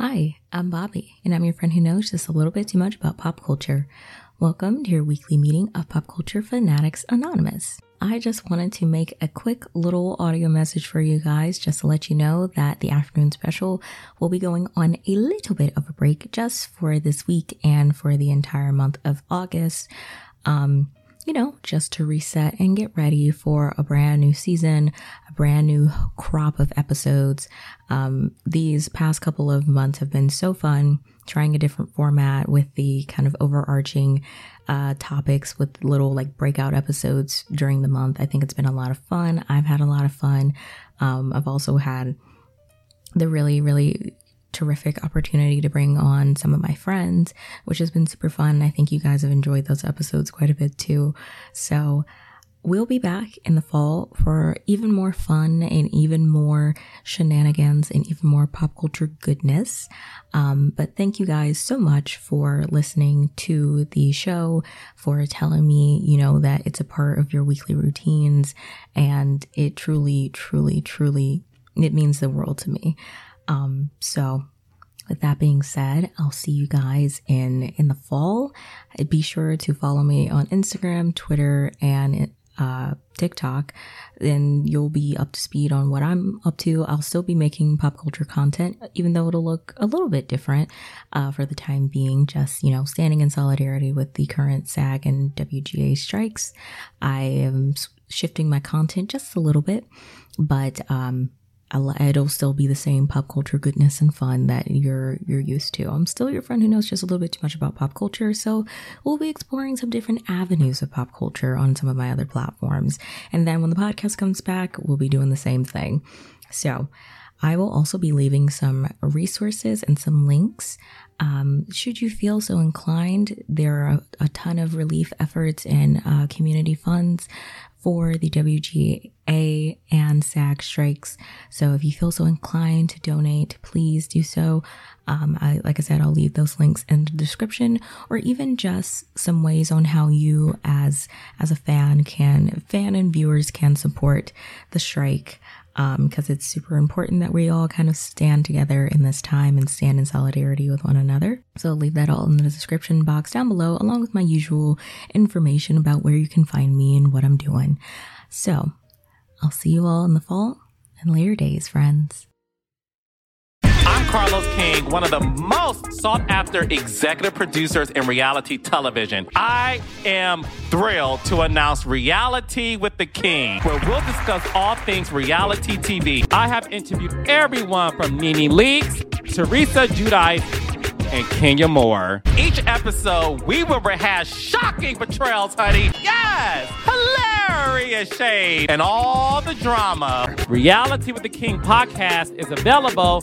Hi, I'm Bobbi, and I'm your friend who knows just a little bit too much about pop culture. Welcome to your weekly meeting of Pop Culture Fanatics Anonymous. I just wanted to make a quick little audio message for you guys just to let you know that the afternoon special will be going on a little bit of a break just for this week and for the entire month of August. Um, you know, just to reset and get ready for a brand new season, a brand new crop of episodes. Um, these past couple of months have been so fun trying a different format with the kind of overarching uh, topics with little like breakout episodes during the month. I think it's been a lot of fun. I've had a lot of fun. Um, I've also had the really, really terrific opportunity to bring on some of my friends, which has been super fun. I think you guys have enjoyed those episodes quite a bit too. So we'll be back in the fall for even more fun and even more shenanigans and even more pop culture goodness. Um, but thank you guys so much for listening to the show, for telling me, you know, that it's a part of your weekly routines. And it truly, truly, truly, it means the world to me. Um, so with that being said, I'll see you guys in in the fall. Be sure to follow me on Instagram, Twitter, and uh, TikTok. Then you'll be up to speed on what I'm up to. I'll still be making pop culture content, even though it'll look a little bit different uh, for the time being. Just you know, standing in solidarity with the current SAG and WGA strikes. I am shifting my content just a little bit, but um, it'll still be the same pop culture goodness and fun that you're you're used to. I'm still your friend who knows just a little bit too much about pop culture, so we'll be exploring some different avenues of pop culture on some of my other platforms. And then when the podcast comes back, we'll be doing the same thing. So, I will also be leaving some resources and some links. Um, should you feel so inclined, there are a, ton of relief efforts and uh, community funds for the WGA and SAG strikes. So if you feel so inclined to donate, please do so. Um, I, like I said, I'll leave those links in the description, or even just some ways on how you, as as a fan, can fan and viewers can support the strike because um, it's super important that we all kind of stand together in this time and stand in solidarity with one another. So I'll leave that all in the description box down below, along with my usual information about where you can find me and what I'm doing. So I'll see you all in the fall and later days, friends. Carlos King, one of the most sought after executive producers in reality television. I am thrilled to announce Reality with the King, where we'll discuss all things reality TV. I have interviewed everyone from NeNe Leakes, Teresa Giudice, and Kenya Moore. Each episode, we will rehash shocking portrayals, honey. Yes! Hilarious shade and all the drama. Reality with the King podcast is available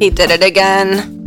He did it again.